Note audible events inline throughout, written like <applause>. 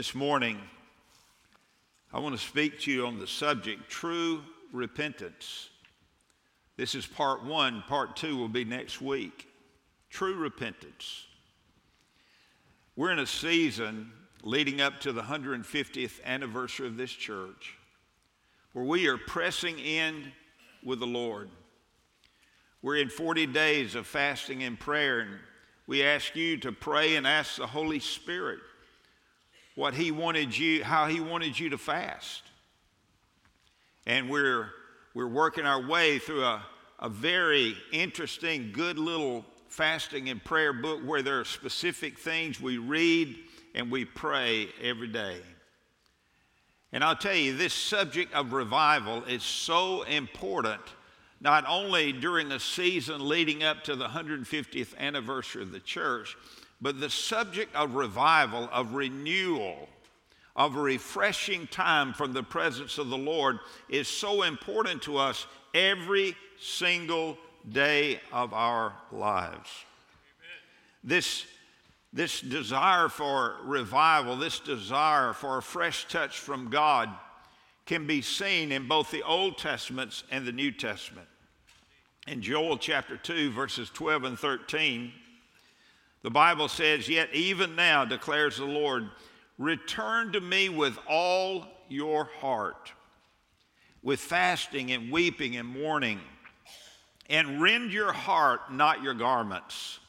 This morning, I want to speak to you on the subject true repentance. This is part one. Part two will be next week. True repentance. We're in a season leading up to the 150th anniversary of this church where we are pressing in with the Lord. We're in 40 days of fasting and prayer, and we ask you to pray and ask the Holy Spirit what he wanted you, how he wanted you to fast. And we're, we're working our way through a, a very interesting, good little fasting and prayer book where there are specific things we read and we pray every day. And I'll tell you, this subject of revival is so important, not only during the season leading up to the 150th anniversary of the church, but the subject of revival, of renewal, of a refreshing time from the presence of the Lord is so important to us every single day of our lives. This, this desire for revival, this desire for a fresh touch from God can be seen in both the Old Testaments and the New Testament. In Joel chapter 2, verses 12 and 13, the Bible says, Yet even now, declares the Lord, return to me with all your heart, with fasting and weeping and mourning, and rend your heart, not your garments.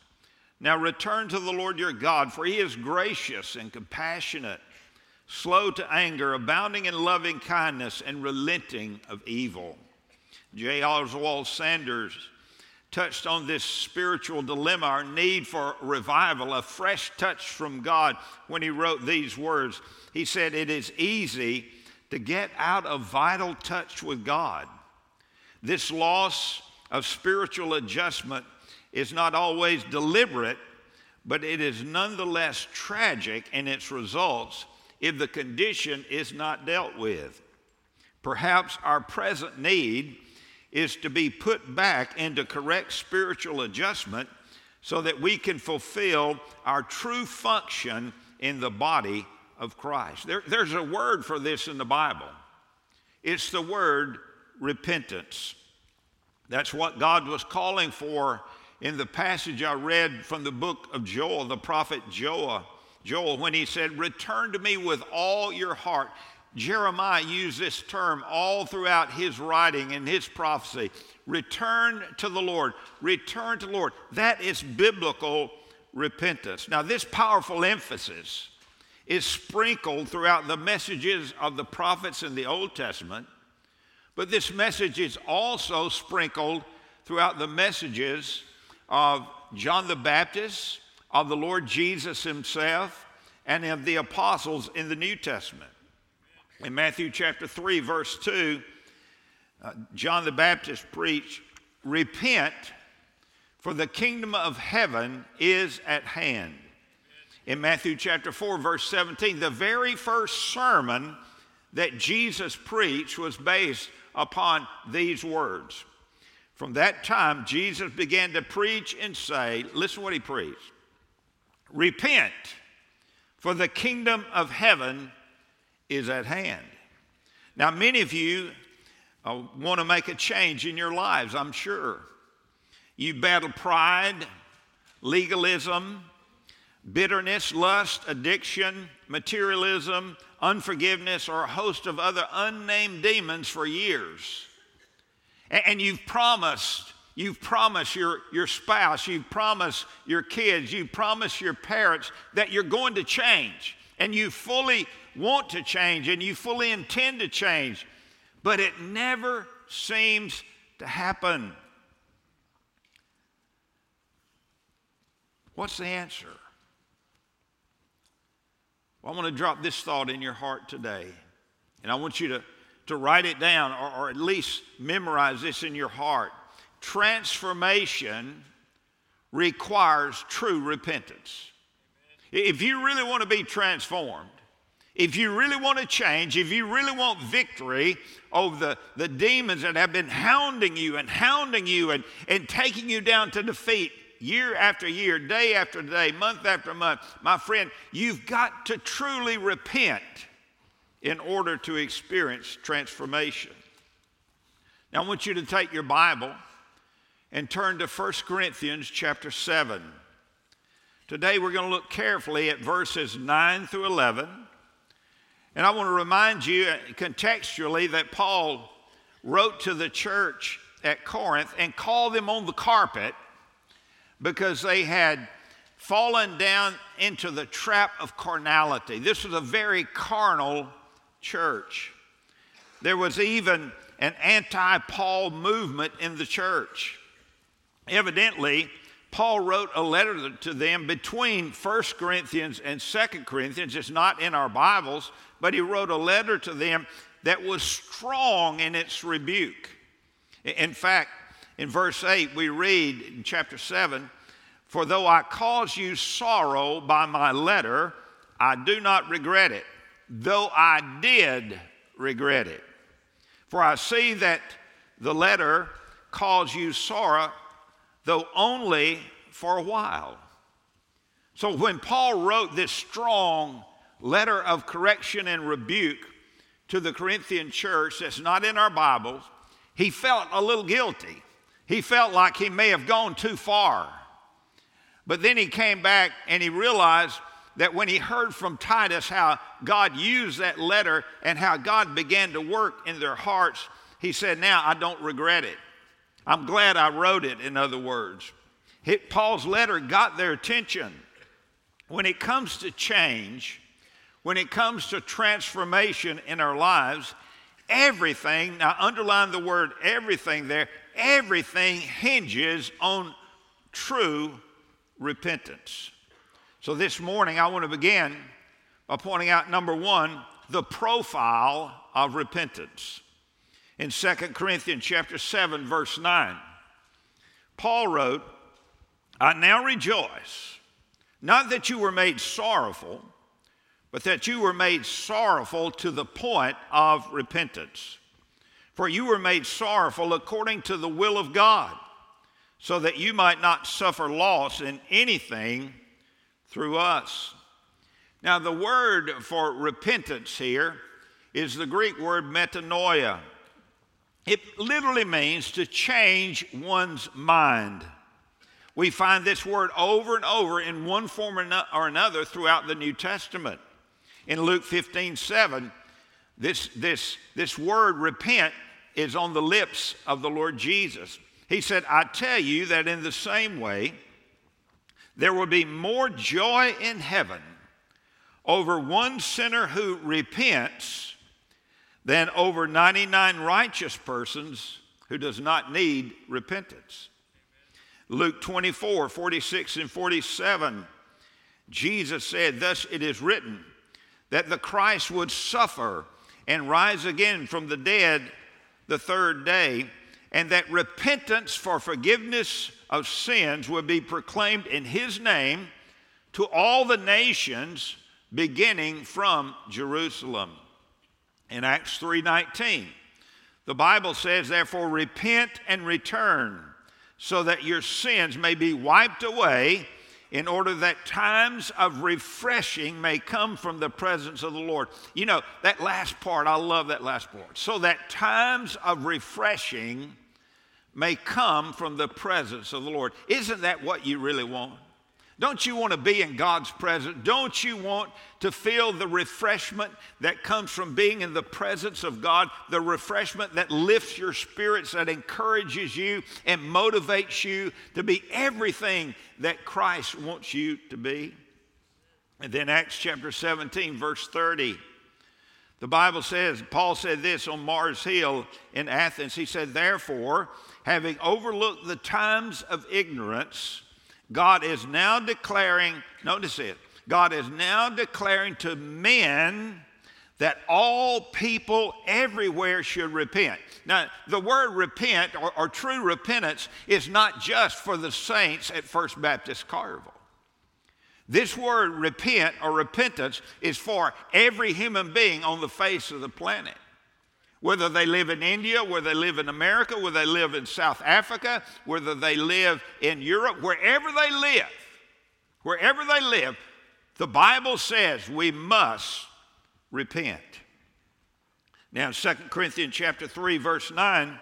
Now return to the Lord your God, for he is gracious and compassionate, slow to anger, abounding in loving kindness, and relenting of evil. J. Oswald Sanders touched on this spiritual dilemma, our need for revival, a fresh touch from God when he wrote these words. He said, It is easy to get out of vital touch with God. This loss of spiritual adjustment is not always deliberate, but it is nonetheless tragic in its results if the condition is not dealt with. Perhaps our present need is to be put back into correct spiritual adjustment so that we can fulfill our true function in the body of Christ. There, there's a word for this in the Bible. It's the word repentance. That's what God was calling for in the passage I read from the book of Joel, the prophet Joel, Joel, when he said, Return to me with all your heart. Jeremiah used this term all throughout his writing and his prophecy. Return to the Lord. Return to the Lord. That is biblical repentance. Now, this powerful emphasis is sprinkled throughout the messages of the prophets in the Old Testament, but this message is also sprinkled throughout the messages of John the Baptist, of the Lord Jesus himself, and of the apostles in the New Testament. In Matthew chapter 3, verse 2, uh, John the Baptist preached, Repent, for the kingdom of heaven is at hand. In Matthew chapter 4, verse 17, the very first sermon that Jesus preached was based upon these words. From that time, Jesus began to preach and say, Listen what he preached Repent, for the kingdom of heaven is at hand. Now, many of you uh, want to make a change in your lives, I'm sure. You battle pride, legalism, bitterness, lust, addiction, materialism, unforgiveness, or a host of other unnamed demons for years. And, and you've promised, you've promised your, your spouse, you've promised your kids, you've promised your parents that you're going to change. And you fully want to change and you fully intend to change, but it never seems to happen. What's the answer? Well, I want to drop this thought in your heart today. And I want you to, to write it down or, or at least memorize this in your heart. Transformation requires true repentance. If you really want to be transformed, if you really want to change, if you really want victory over the, the demons that have been hounding you and hounding you and, and taking you down to defeat, year after year, day after day, month after month, my friend, you've got to truly repent in order to experience transformation. Now, I want you to take your Bible and turn to 1 Corinthians chapter 7. Today, we're going to look carefully at verses 9 through 11. And I want to remind you uh, contextually that Paul wrote to the church at Corinth and called them on the carpet because they had fallen down into the trap of carnality. This was a very carnal church. There was even an anti Paul movement in the church. Evidently, Paul wrote a letter to them between 1 Corinthians and 2 Corinthians. It's not in our Bibles, but he wrote a letter to them that was strong in its rebuke. In fact, in verse 8, we read in chapter 7 For though I cause you sorrow by my letter, I do not regret it, though I did regret it. For I see that the letter caused you sorrow, though only for a while. So when Paul wrote this strong letter of correction and rebuke to the Corinthian church that's not in our Bibles, he felt a little guilty. He felt like he may have gone too far. But then he came back and he realized that when he heard from Titus how God used that letter and how God began to work in their hearts, he said, Now I don't regret it. I'm glad I wrote it, in other words. Paul's letter got their attention. When it comes to change, when it comes to transformation in our lives, everything, now underline the word everything there, everything hinges on true repentance. So this morning, I want to begin by pointing out number one, the profile of repentance. In 2 Corinthians chapter 7, verse 9, Paul wrote, I now rejoice, not that you were made sorrowful, but that you were made sorrowful to the point of repentance. For you were made sorrowful according to the will of God, so that you might not suffer loss in anything through us. Now, the word for repentance here is the Greek word metanoia. It literally means to change one's mind. We find this word over and over in one form or another throughout the New Testament. In Luke 15 7, this, this, this word repent is on the lips of the Lord Jesus. He said, I tell you that in the same way, there will be more joy in heaven over one sinner who repents than over 99 righteous persons who does not need repentance. Luke 24, 46 and 47, Jesus said, Thus it is written, that the Christ would suffer and rise again from the dead the third day, and that repentance for forgiveness of sins would be proclaimed in his name to all the nations beginning from Jerusalem. In Acts 3:19, the Bible says, "Therefore repent and return, so that your sins may be wiped away." in order that times of refreshing may come from the presence of the Lord. You know, that last part, I love that last part. So that times of refreshing may come from the presence of the Lord. Isn't that what you really want? Don't you want to be in God's presence? Don't you want to feel the refreshment that comes from being in the presence of God? The refreshment that lifts your spirits, that encourages you and motivates you to be everything that Christ wants you to be? And then Acts chapter 17, verse 30. The Bible says, Paul said this on Mars Hill in Athens. He said, Therefore, having overlooked the times of ignorance, God is now declaring, notice it, God is now declaring to men that all people everywhere should repent. Now, the word repent or, or, true repentance is not just for the saints at First Baptist Carville. This word repent or repentance is for every human being on the face of the planet. Whether they live in India, whether they live in America, whether they live in South Africa, whether they live in Europe, wherever they live, wherever they live, the Bible says we must repent. Now, in 2 Corinthians chapter 3, verse 9,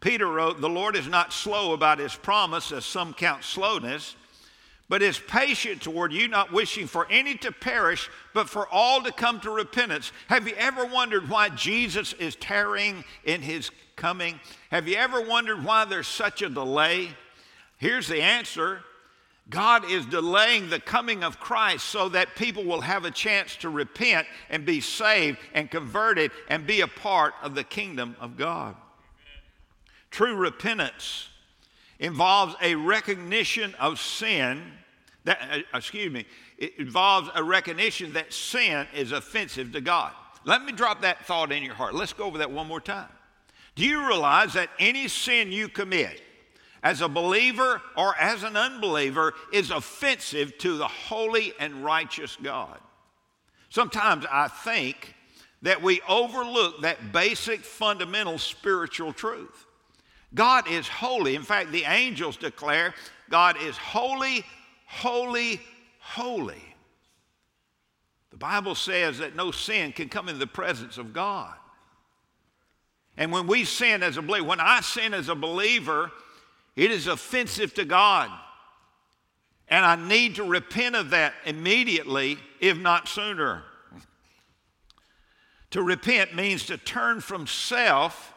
Peter wrote, The Lord is not slow about his promise, as some count slowness, but is patient toward you, not wishing for any to perish, but for all to come to repentance. Have you ever wondered why Jesus is tarrying in his coming? Have you ever wondered why there's such a delay? Here's the answer God is delaying the coming of Christ so that people will have a chance to repent and be saved and converted and be a part of the kingdom of God. True repentance involves a recognition of sin that, uh, excuse me, it involves a recognition that sin is offensive to God. Let me drop that thought in your heart. Let's go over that one more time. Do you realize that any sin you commit as a believer or as an unbeliever is offensive to the holy and righteous God? Sometimes I think that we overlook that basic fundamental spiritual truth. God is holy. In fact, the angels declare God is holy, holy, holy. The Bible says that no sin can come in the presence of God. And when we sin as a believer, when I sin as a believer, it is offensive to God. And I need to repent of that immediately, if not sooner. To repent means to turn from self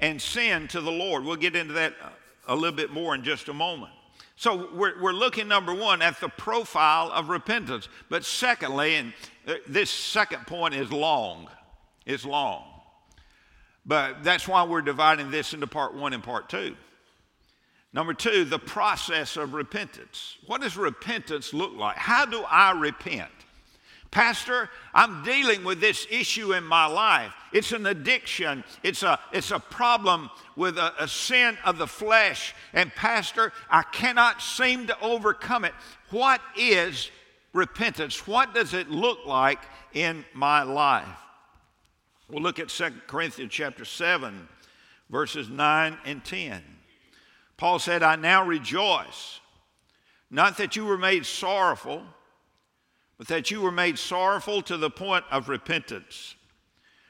and sin to the Lord. We'll get into that a little bit more in just a moment. So we're, we're looking, number one, at the profile of repentance. But secondly, and uh, this second point is long, it's long. But that's why we're dividing this into part one and part two. Number two, the process of repentance. What does repentance look like? How do I repent? Pastor, I'm dealing with this issue in my life. It's an addiction, it's a, it's a problem with a, a sin of the flesh. And, Pastor, I cannot seem to overcome it. What is repentance? What does it look like in my life? We'll look at 2 Corinthians chapter 7, verses 9 and 10. Paul said, I now rejoice, not that you were made sorrowful but that you were made sorrowful to the point of repentance.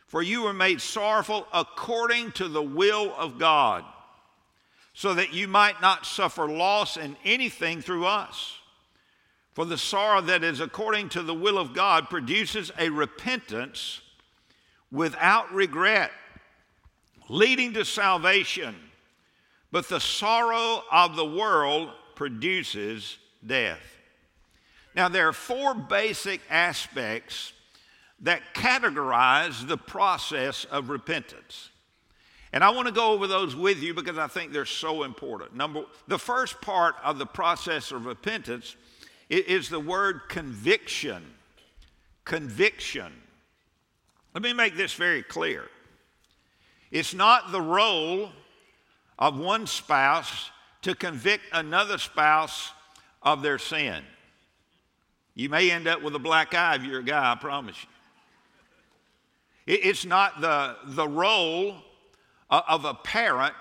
For you were made sorrowful according to the will of God, so that you might not suffer loss in anything through us. For the sorrow that is according to the will of God produces a repentance without regret, leading to salvation. But the sorrow of the world produces death. Now, there are four basic aspects that categorize the process of repentance. And I want to go over those with you because I think they're so important. Number the first part of the process of repentance is the word conviction. Conviction. Let me make this very clear. It's not the role of one spouse to convict another spouse of their sin. You may end up with a black eye if you're a guy, I promise you. It's not the, the role uh, of a parent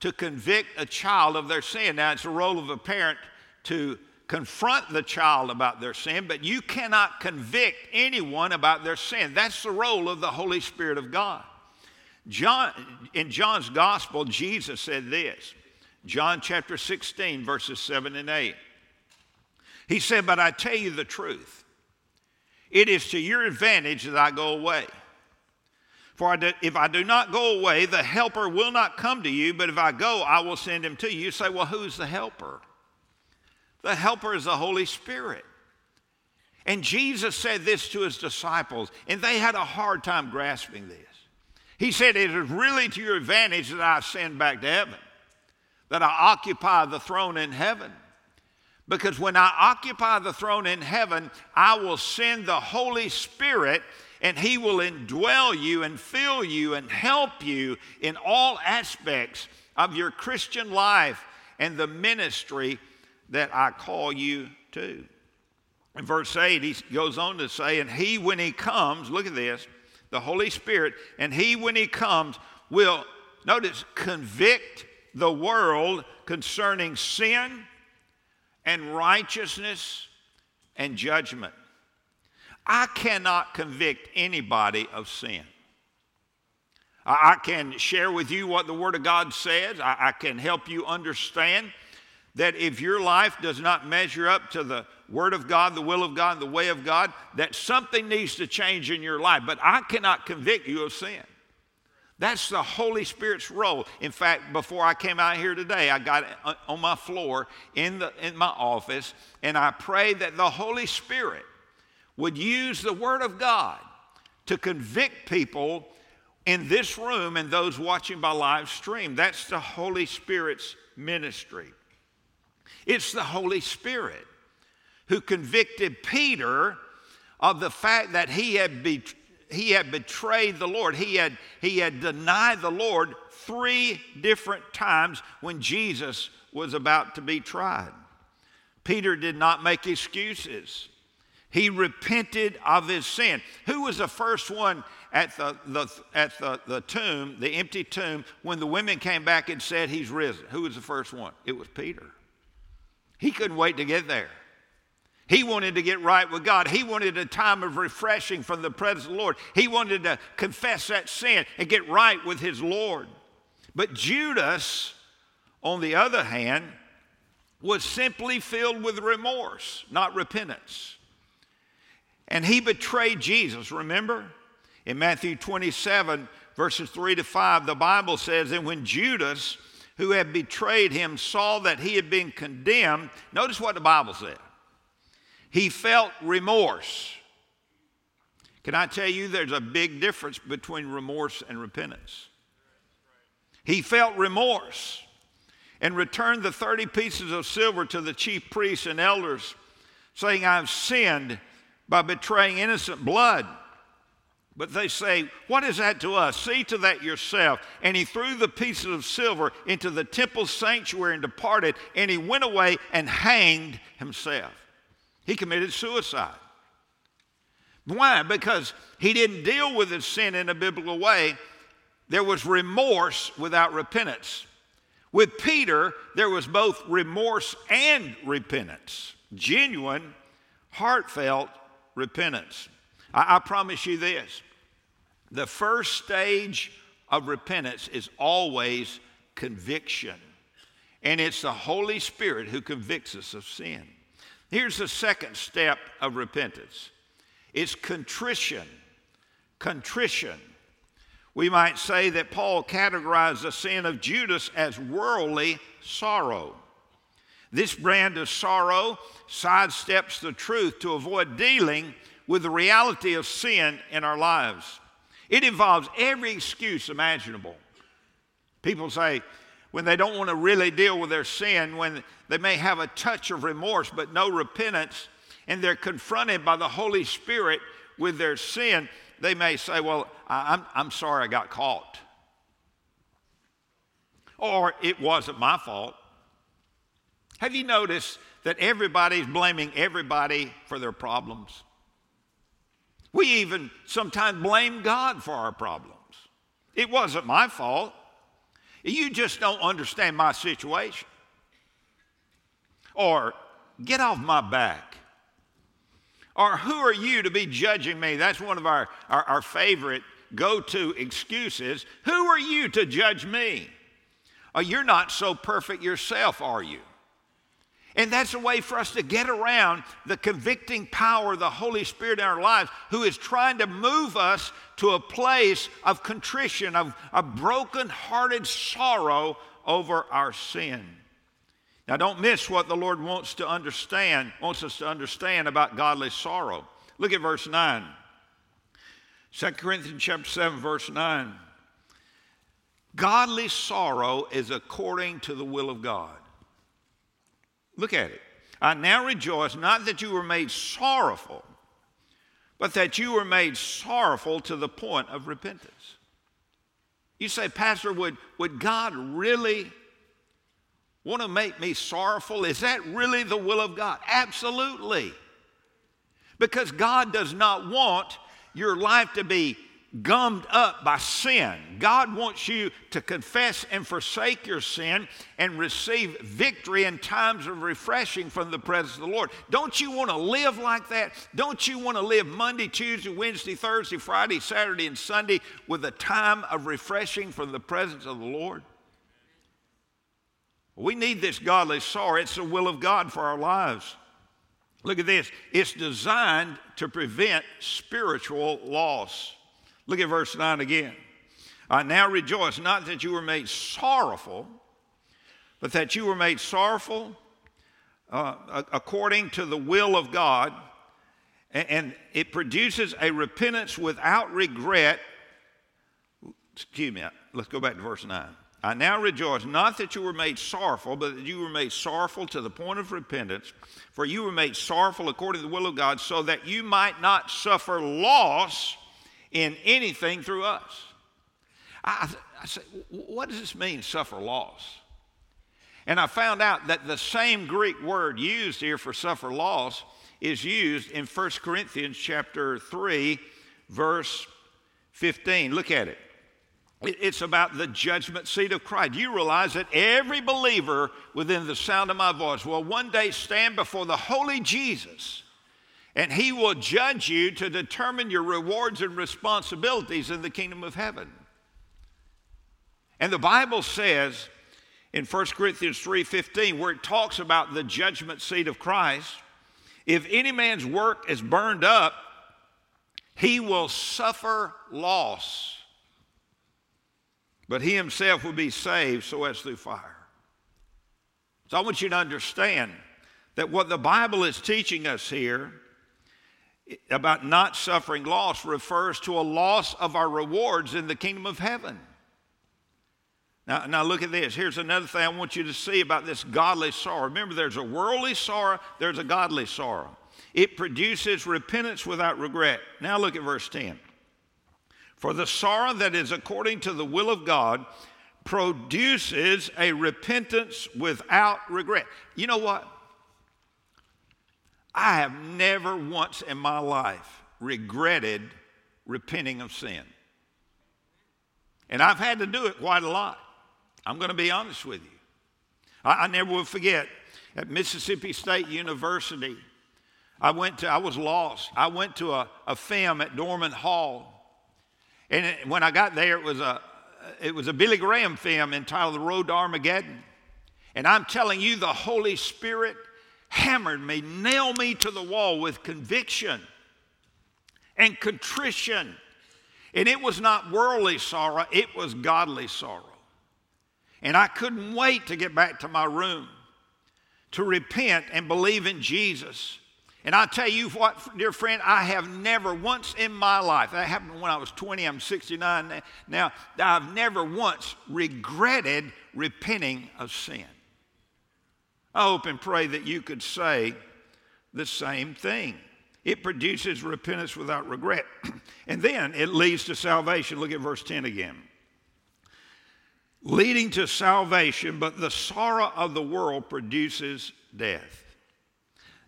to convict a child of their sin. Now, it's the role of a parent to confront the child about their sin, but you cannot convict anyone about their sin. That's the role of the Holy Spirit of God. John, in John's gospel, Jesus said this John chapter 16, verses 7 and 8. He said, But I tell you the truth. It is to your advantage that I go away. For I do, if I do not go away, the helper will not come to you, but if I go, I will send him to you. You say, Well, who's the helper? The helper is the Holy Spirit. And Jesus said this to his disciples, and they had a hard time grasping this. He said, It is really to your advantage that I ascend back to heaven, that I occupy the throne in heaven. Because when I occupy the throne in heaven, I will send the Holy Spirit and He will indwell you and fill you and help you in all aspects of your Christian life and the ministry that I call you to. In verse 8, he goes on to say, And He, when He comes, look at this, the Holy Spirit, and He, when He comes, will, notice, convict the world concerning sin and righteousness and judgment. I cannot convict anybody of sin. I can share with you what the Word of God says. I, can help you understand that if your life does not measure up to the Word of God, the will of God, the way of God, that something needs to change in your life. But I cannot convict you of sin. That's the Holy Spirit's role. In fact, before I came out here today, I got uh, on my floor in, the, in my office and I prayed that the Holy Spirit would use the Word of God to convict people in this room and those watching by live stream. That's the Holy Spirit's ministry. It's the Holy Spirit who convicted Peter of the fact that he had, be, he had betrayed the Lord. He had, he had denied the Lord three different times when Jesus was about to be tried. Peter did not make excuses. He repented of his sin. Who was the first one at the, the, at the, the tomb, the empty tomb, when the women came back and said, He's risen? Who was the first one? It was Peter. He couldn't wait to get there. He wanted to get right with God. He wanted a time of refreshing from the presence of the Lord. He wanted to confess that sin and get right with his Lord. But Judas, on the other hand, was simply filled with remorse, not repentance. And he betrayed Jesus, remember? In Matthew 27, verses 3 to 5, the Bible says, And when Judas, who had betrayed him, saw that he had been condemned, notice what the Bible said. He felt remorse. Can I tell you there's a big difference between remorse and repentance? He felt remorse and returned the 30 pieces of silver to the chief priests and elders, saying, I've sinned by betraying innocent blood. But they say, What is that to us? See to that yourself. And he threw the pieces of silver into the temple sanctuary and departed, and he went away and hanged himself. He committed suicide. Why? Because he didn't deal with his sin in a biblical way. There was remorse without repentance. With Peter, there was both remorse and repentance, genuine, heartfelt repentance. I, I promise you this the first stage of repentance is always conviction, and it's the Holy Spirit who convicts us of sin. Here's the second step of repentance it's contrition. Contrition. We might say that Paul categorized the sin of Judas as worldly sorrow. This brand of sorrow sidesteps the truth to avoid dealing with the reality of sin in our lives. It involves every excuse imaginable. People say, when they don't want to really deal with their sin, when they may have a touch of remorse but no repentance, and they're confronted by the Holy Spirit with their sin, they may say, Well, I'm, I'm sorry I got caught. Or it wasn't my fault. Have you noticed that everybody's blaming everybody for their problems? We even sometimes blame God for our problems. It wasn't my fault. You just don't understand my situation. Or get off my back. Or who are you to be judging me? That's one of our, our, our favorite go to excuses. Who are you to judge me? You're not so perfect yourself, are you? And that's a way for us to get around the convicting power of the Holy Spirit in our lives, who is trying to move us to a place of contrition, of a broken-hearted sorrow over our sin. Now, don't miss what the Lord wants to understand, wants us to understand about godly sorrow. Look at verse 9. 2 Corinthians chapter 7, verse 9. Godly sorrow is according to the will of God. Look at it. I now rejoice not that you were made sorrowful, but that you were made sorrowful to the point of repentance. You say, Pastor, would, would God really want to make me sorrowful? Is that really the will of God? Absolutely. Because God does not want your life to be gummed up by sin. God wants you to confess and forsake your sin and receive victory in times of refreshing from the presence of the Lord. Don't you want to live like that? Don't you want to live Monday, Tuesday, Wednesday, Thursday, Friday, Saturday, and Sunday with a time of refreshing from the presence of the Lord? We need this godly sorrow. It's the will of God for our lives. Look at this. It's designed to prevent spiritual loss. Look at verse 9 again. I now rejoice, not that you were made sorrowful, but that you were made sorrowful uh, according to the will of God. And it produces a repentance without regret. Excuse me, let's go back to verse 9. I now rejoice, not that you were made sorrowful, but that you were made sorrowful to the point of repentance. For you were made sorrowful according to the will of God, so that you might not suffer loss in anything through us. I, I say, what does this mean, suffer loss? And I found out that the same Greek word used here for suffer loss is used in 1 Corinthians chapter 3, verse 15. Look at it. It's about the judgment seat of Christ. You realize that every believer within the sound of my voice will one day stand before the holy Jesus and he will judge you to determine your rewards and responsibilities in the kingdom of heaven. And the Bible says in 1 Corinthians 3:15 where it talks about the judgment seat of Christ, if any man's work is burned up, he will suffer loss. But he himself will be saved so as through fire. So I want you to understand that what the Bible is teaching us here about not suffering loss refers to a loss of our rewards in the kingdom of heaven. Now, now look at this. Here's another thing I want you to see about this godly sorrow. Remember, there's a worldly sorrow, there's a godly sorrow. It produces repentance without regret. Now look at verse 10. For the sorrow that is according to the will of God produces a repentance without regret. You know what? I have never once in my life regretted repenting of sin. And I've had to do it quite a lot. I'm going to be honest with you. I, I never will forget at Mississippi State University, I went to, I was lost. I went to a, a film at Dorman Hall. And it, when I got there, it was a, it was a Billy Graham film entitled The Road to Armageddon. And I'm telling you, the Holy Spirit hammered me, nailed me to the wall with conviction and contrition. And it was not worldly sorrow, it was godly sorrow. And I couldn't wait to get back to my room to repent and believe in Jesus. And I tell you what, dear friend, I have never once in my life, that happened when I was 20, I'm 69 now, I've never once regretted repenting of sin. I hope and pray that you could say the same thing. It produces repentance without regret. <clears throat> and then it leads to salvation. Look at verse 10 again. Leading to salvation, but the sorrow of the world produces death.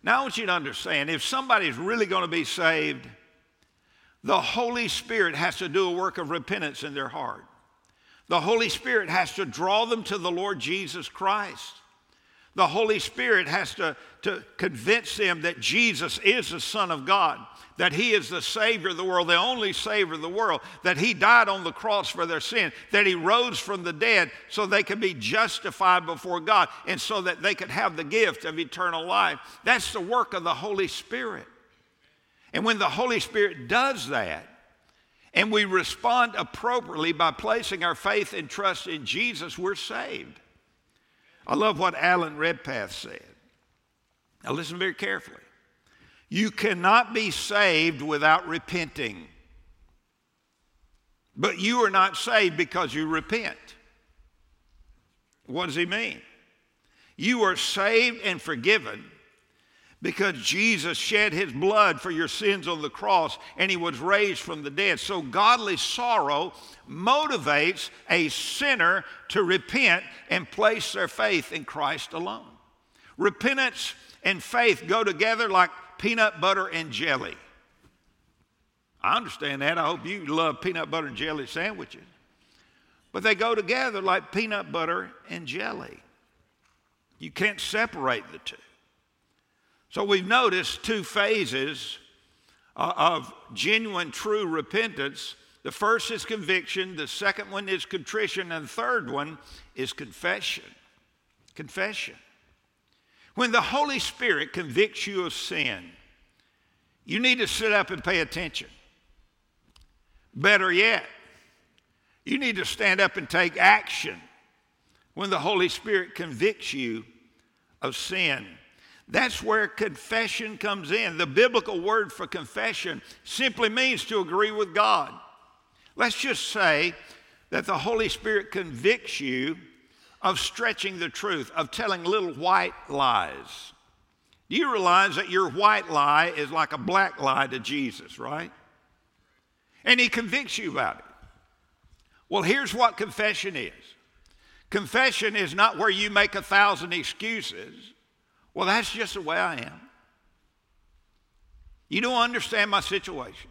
Now, I want you to understand if somebody's really going to be saved, the Holy Spirit has to do a work of repentance in their heart. The Holy Spirit has to draw them to the Lord Jesus Christ. The Holy Spirit has to, to convince them that Jesus is the Son of God, that He is the Savior of the world, the only Savior of the world, that He died on the cross for their sin, that He rose from the dead so they could be justified before God, and so that they could have the gift of eternal life. That's the work of the Holy Spirit. And when the Holy Spirit does that, and we respond appropriately by placing our faith and trust in Jesus, we're saved. I love what Alan Redpath said. Now, listen very carefully. You cannot be saved without repenting. But you are not saved because you repent. What does he mean? You are saved and forgiven because Jesus shed his blood for your sins on the cross and he was raised from the dead. So, godly sorrow motivates a sinner to repent and place their faith in Christ alone. Repentance and faith go together like peanut butter and jelly. I understand that. I hope you love peanut butter and jelly sandwiches. But they go together like peanut butter and jelly. You can't separate the two. So we've noticed two phases uh, of genuine, true repentance. The first is conviction, the second one is contrition, and the third one is confession. Confession. When the Holy Spirit convicts you of sin, you need to sit up and pay attention. Better yet, you need to stand up and take action when the Holy Spirit convicts you of sin. That's where confession comes in. The biblical word for confession simply means to agree with God. Let's just say that the Holy Spirit convicts you of stretching the truth, of telling little white lies. Do you realize that your white lie is like a black lie to Jesus, right? And he convicts you about it. Well, here's what confession is confession is not where you make a thousand excuses. Well, that's just the way I am. You don't understand my situation.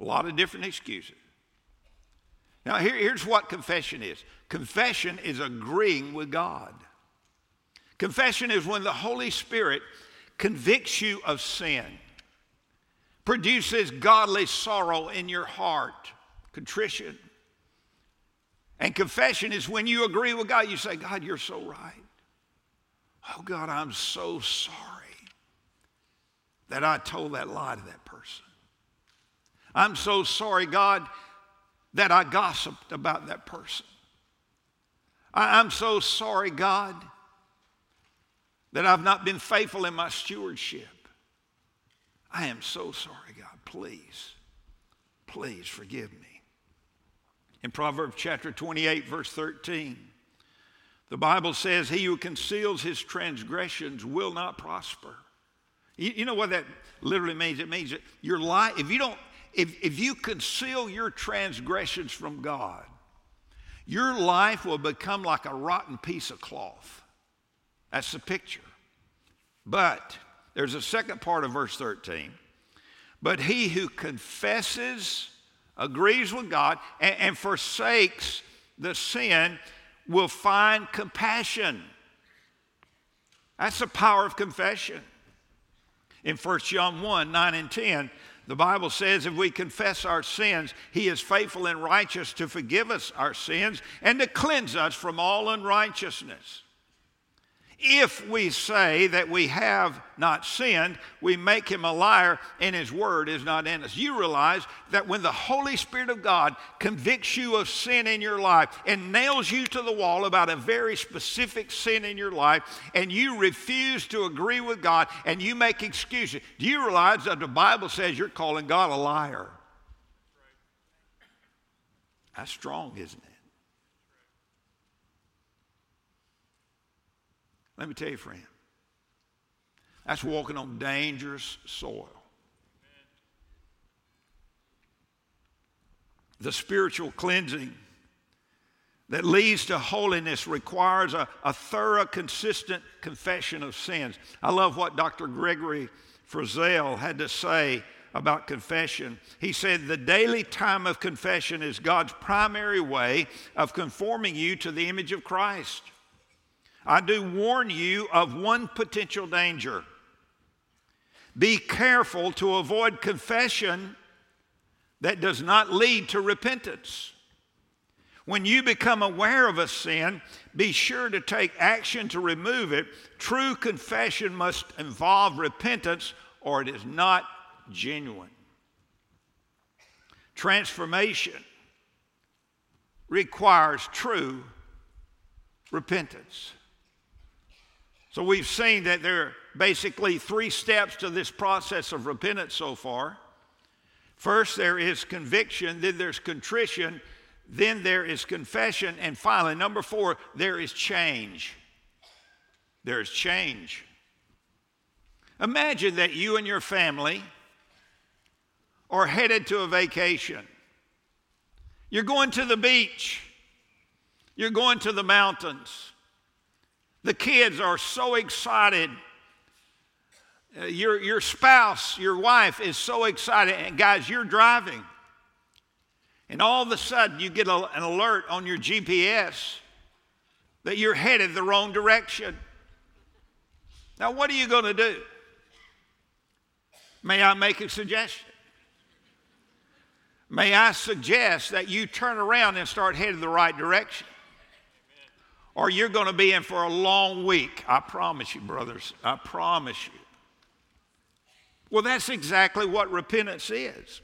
A lot of different excuses. Now, here, here's what confession is confession is agreeing with God. Confession is when the Holy Spirit convicts you of sin, produces godly sorrow in your heart, contrition. And confession is when you agree with God, you say, God, you're so right. Oh, God, I'm so sorry that I told that lie to that person. I'm so sorry, God, that I gossiped about that person. I'm so sorry, God, that I've not been faithful in my stewardship. I am so sorry, God. Please, please forgive me. In Proverbs chapter 28, verse 13, the Bible says, He who conceals his transgressions will not prosper. You, you know what that literally means? It means that your life, if you don't, if, if you conceal your transgressions from God, your life will become like a rotten piece of cloth. That's the picture. But there's a second part of verse 13. But he who confesses, agrees with God, and, and forsakes the sin will find compassion. That's the power of confession. In 1 John 1 9 and 10, the Bible says if we confess our sins, He is faithful and righteous to forgive us our sins and to cleanse us from all unrighteousness. If we say that we have not sinned, we make him a liar and his word is not in us. You realize that when the Holy Spirit of God convicts you of sin in your life and nails you to the wall about a very specific sin in your life, and you refuse to agree with God and you make excuses, do you realize that the Bible says you're calling God a liar? That's strong, isn't it? Let me tell you, friend, that's walking on dangerous soil. The spiritual cleansing that leads to holiness requires a, a, thorough, consistent confession of sins. I love what Dr. Gregory Frizzell had to say about confession. He said, The daily time of confession is God's primary way of conforming you to the image of Christ. I do warn you of one potential danger. Be careful to avoid confession that does not lead to repentance. When you become aware of a sin, be sure to take action to remove it. True confession must involve repentance or it is not genuine. Transformation requires true repentance. So we've seen that there are basically three steps to this process of repentance so far. First, there is conviction, then there's contrition, then there is confession, and finally, number four, there is change. There is change. Imagine that you and your family are headed to a vacation. You're going to the beach, you're going to the mountains. The kids are so excited. uh, your, your spouse, your wife is so excited, and guys, you're driving. And all of a sudden, you get a, an alert on your GPS that you're headed the wrong direction. Now, what are you going to do? May I make a suggestion? May I suggest that you turn around and start heading the right direction? Or you're going to be in for a long week. I promise you, brothers. I promise you. Well, that's exactly what repentance is.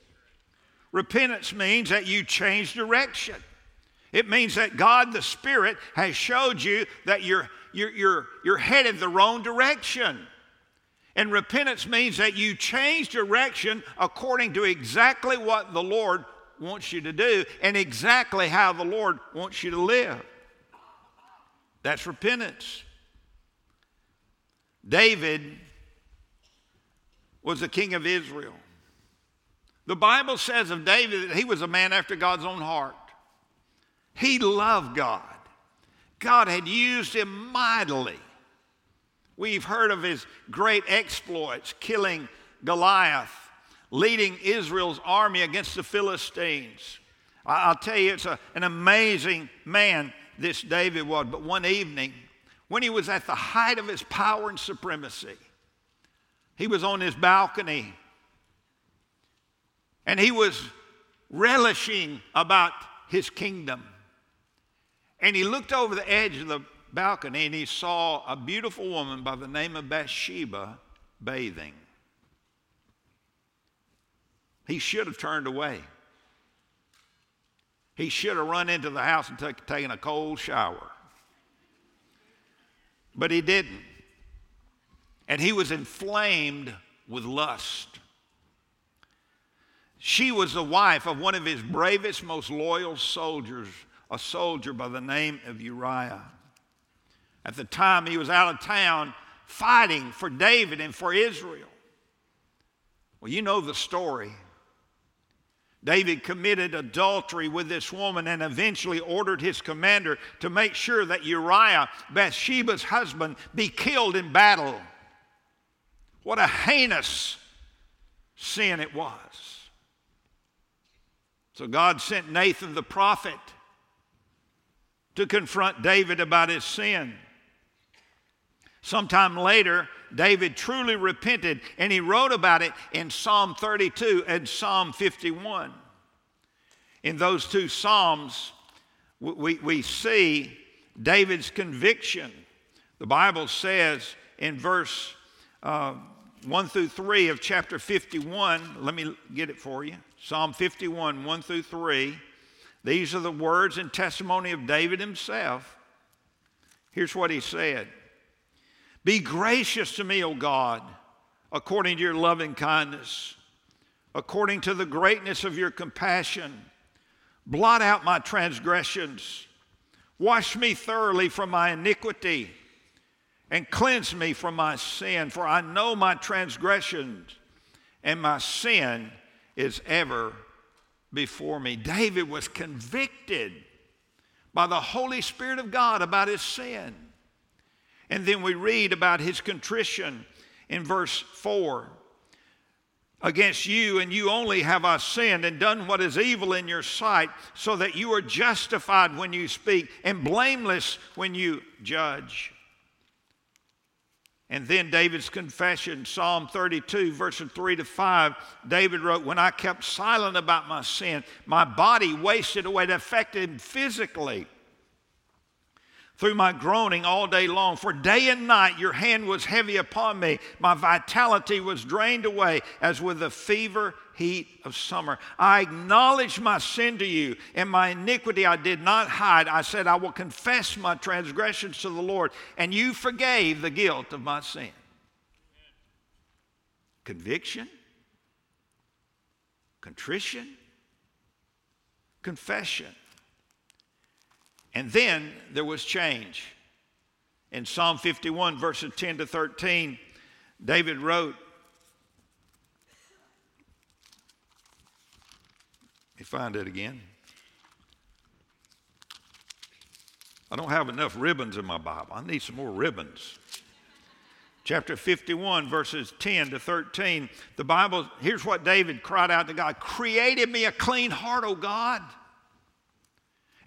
Repentance means that you change direction. It means that God the Spirit has showed you that you're, you're, you're, you're headed the wrong direction. And repentance means that you change direction according to exactly what the Lord wants you to do and exactly how the Lord wants you to live. That's repentance. David was the king of Israel. The Bible says of David that he was a man after God's own heart. He loved God. God had used him mightily. We've heard of his great exploits, killing Goliath, leading Israel's army against the Philistines. I'll tell you, it's a, an amazing man, this David was. But one evening, when he was at the height of his power and supremacy, he was on his balcony and he was relishing about his kingdom. And he looked over the edge of the balcony and he saw a beautiful woman by the name of Bathsheba bathing. He should have turned away. He should have run into the house and t- taken a cold shower. But he didn't. And he was inflamed with lust. She was the wife of one of his bravest, most loyal soldiers, a soldier by the name of Uriah. At the time, he was out of town fighting for David and for Israel. Well, you know the story. David committed adultery with this woman and eventually ordered his commander to make sure that Uriah, Bathsheba's husband, be killed in battle. What a heinous sin it was. So God sent Nathan the prophet to confront David about his sin. Sometime later, David truly repented and he wrote about it in Psalm 32 and Psalm 51. In those two Psalms, we, we see David's conviction. The Bible says in verse uh, 1 through 3 of chapter 51, let me get it for you. Psalm 51, 1 through 3. These are the words and testimony of David himself. Here's what he said Be gracious to me, O God, according to your loving kindness, according to the greatness of your compassion. Blot out my transgressions. Wash me thoroughly from my iniquity and cleanse me from my sin, for I know my transgressions and my sin is ever before me. David was convicted by the Holy Spirit of God about his sin. And then we read about his contrition in verse 4. Against you and you only have I sinned and done what is evil in your sight, so that you are justified when you speak and blameless when you judge. And then David's confession, Psalm 32, verses 3 to 5, David wrote, When I kept silent about my sin, my body wasted away. It affected him physically through my groaning all day long. For day and night your hand was heavy upon me. My vitality was drained away as with the fever heat of summer. I acknowledged my sin to you, and my iniquity I did not hide. I said, I will confess my transgressions to the Lord, and you forgave the guilt of my sin. Conviction, contrition, confession. And then there was change. In Psalm 51, verses 10 to 13, David wrote, Let me find it again. I don't have enough ribbons in my Bible. I need some more ribbons. chapter 51, verses 10 to 13, the Bible, here's what David cried out to God Created me a clean heart, O God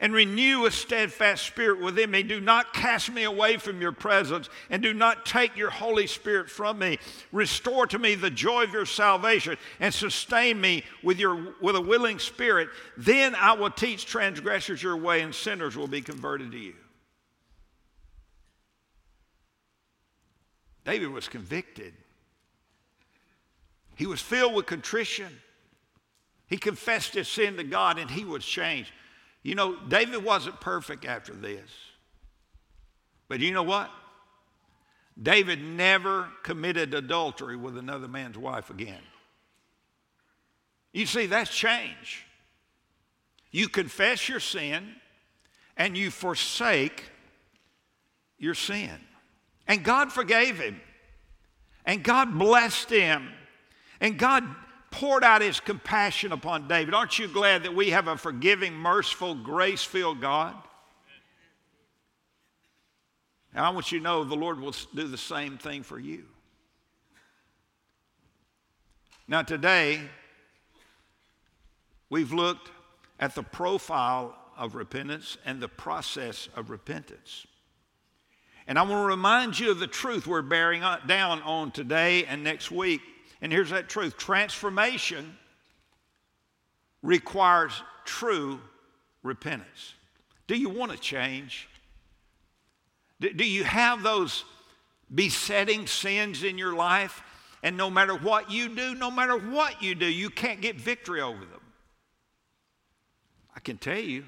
and renew a steadfast spirit within me. Do not cast me away from your presence, and do not take your Holy Spirit from me. Restore to me the joy of your salvation, and sustain me with, your, with a willing spirit. Then I will teach transgressors your way, and sinners will be converted to you. David was convicted. He was filled with contrition. He confessed his sin to God and he was changed. You know, David wasn't perfect after this. But you know what? David never committed adultery with another man's wife again. You see, that's change. You confess your sin and you forsake your sin. And God forgave him. And God blessed him. And God poured out his compassion upon David. Aren't you glad that we have a forgiving, merciful, grace filled God? And I want you to know the Lord will do the same thing for you. Now, today, we've looked at the profile of repentance and the process of repentance. And I want to remind you of the truth we're bearing uh, down on today and next week and here's that truth transformation requires true repentance. Do you want to change? Do you have those besetting sins in your life? And no matter what you do, no matter what you do, you can't get victory over them. I can tell you,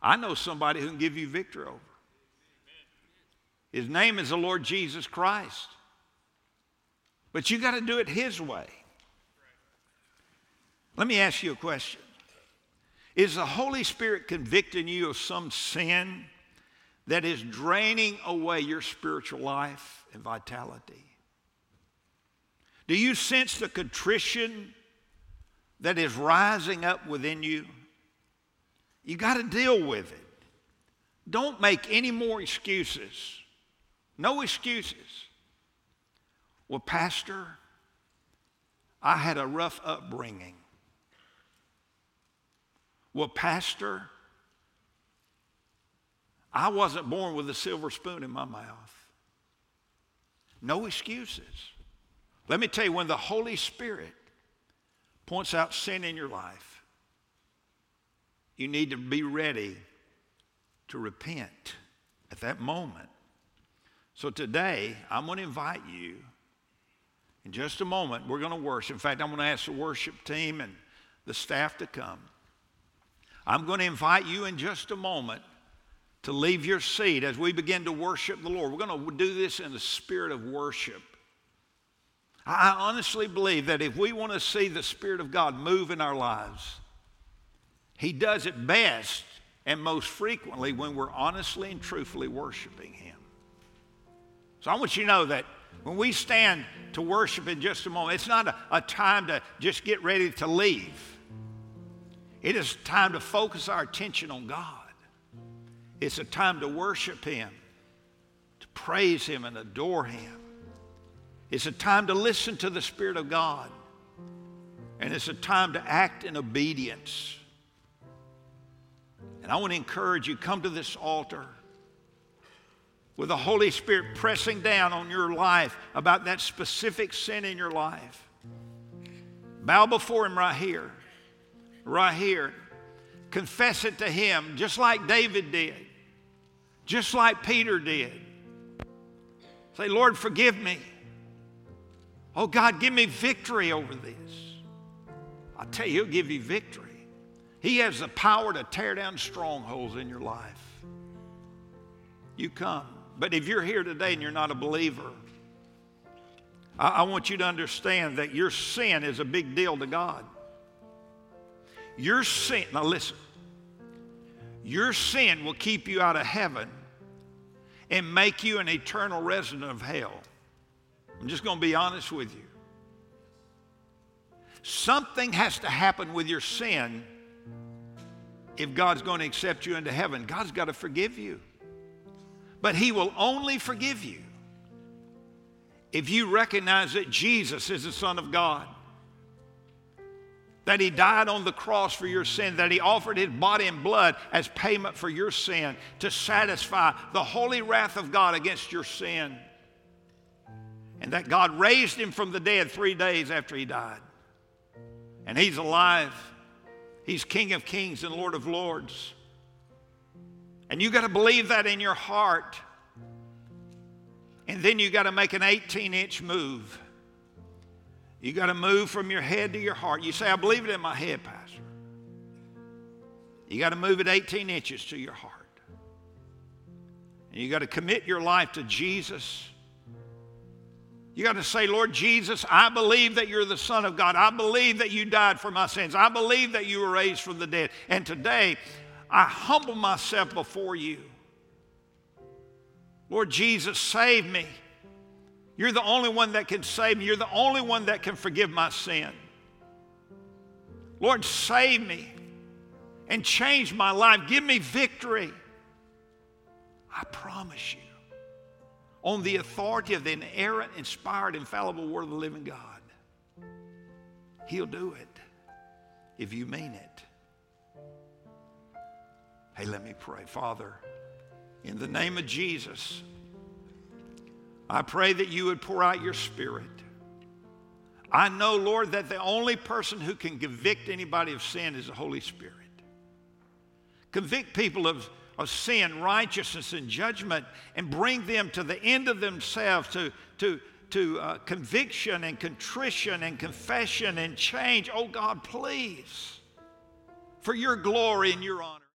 I know somebody who can give you victory over. His name is the Lord Jesus Christ. But you got to do it His way. Let me ask you a question Is the Holy Spirit convicting you of some sin that is draining away your spiritual life and vitality? Do you sense the contrition that is rising up within you? You got to deal with it. Don't make any more excuses. No excuses. Well, Pastor, I had a rough upbringing. Well, Pastor, I wasn't born with a silver spoon in my mouth. No excuses. Let me tell you, when the Holy Spirit points out sin in your life, you need to be ready to repent at that moment. So today, I'm going to invite you in just a moment, we're going to worship. In fact, I'm going to ask the worship team and the staff to come. I'm going to invite you in just a moment to leave your seat as we begin to worship the Lord. We're going to do this in the spirit of worship. I honestly believe that if we want to see the Spirit of God move in our lives, He does it best and most frequently when we're honestly and truthfully worshiping Him. So I want you to know that when we stand to worship in just a moment, it's not a, a time to just get ready to leave. It is time to focus our attention on God. It's a time to worship Him, to praise Him and adore Him. It's a time to listen to the Spirit of God. And it's a time to act in obedience. And I want to encourage you come to this altar with the Holy Spirit pressing down on your life about that specific sin in your life. Bow before Him right here, right here. Confess it to Him, just like David did, just like Peter did. Say, Lord, forgive me. Oh, God, give me victory over this. I tell you, He'll give you victory. He has the power to tear down strongholds in your life. You come. But if you're here today and you're not a believer, I, I want you to understand that your sin is a big deal to God. Your sin, now listen, your sin will keep you out of heaven and make you an eternal resident of hell. I'm just going to be honest with you. Something has to happen with your sin if God's going to accept you into heaven. God's got to forgive you. But He will only forgive you if you recognize that Jesus is the Son of God, that He died on the cross for your sin, that He offered His body and blood as payment for your sin to satisfy the holy wrath of God against your sin, and that God raised Him from the dead three days after He died, and He's alive. He's King of kings and Lord of lords. And you got to believe that in your heart. And then you got to make an 18 inch move. You got to move from your head to your heart. You say, I believe it in my head, Pastor. You got to move it 18 inches to your heart. And you got to commit your life to Jesus. You got to say, Lord Jesus, I believe that you're the Son of God. I believe that you died for my sins. I believe that you were raised from the dead. And today, I humble myself before you. Lord Jesus, save me. You're the only one that can save me. You're the only one that can forgive my sin. Lord, save me and change my life. Give me victory. I promise you, on the authority of the inerrant, inspired, infallible Word of the living God, He'll do it if you mean it. Hey, let me pray. Father, in the name of Jesus, I pray that you would pour out your spirit. I know, Lord, that the only person who can convict anybody of sin is the Holy Spirit. Convict people of, of sin, righteousness, and judgment, and bring them to the end of themselves, to, to, to uh, conviction and contrition and confession and change. Oh God, please, for your glory and your honor.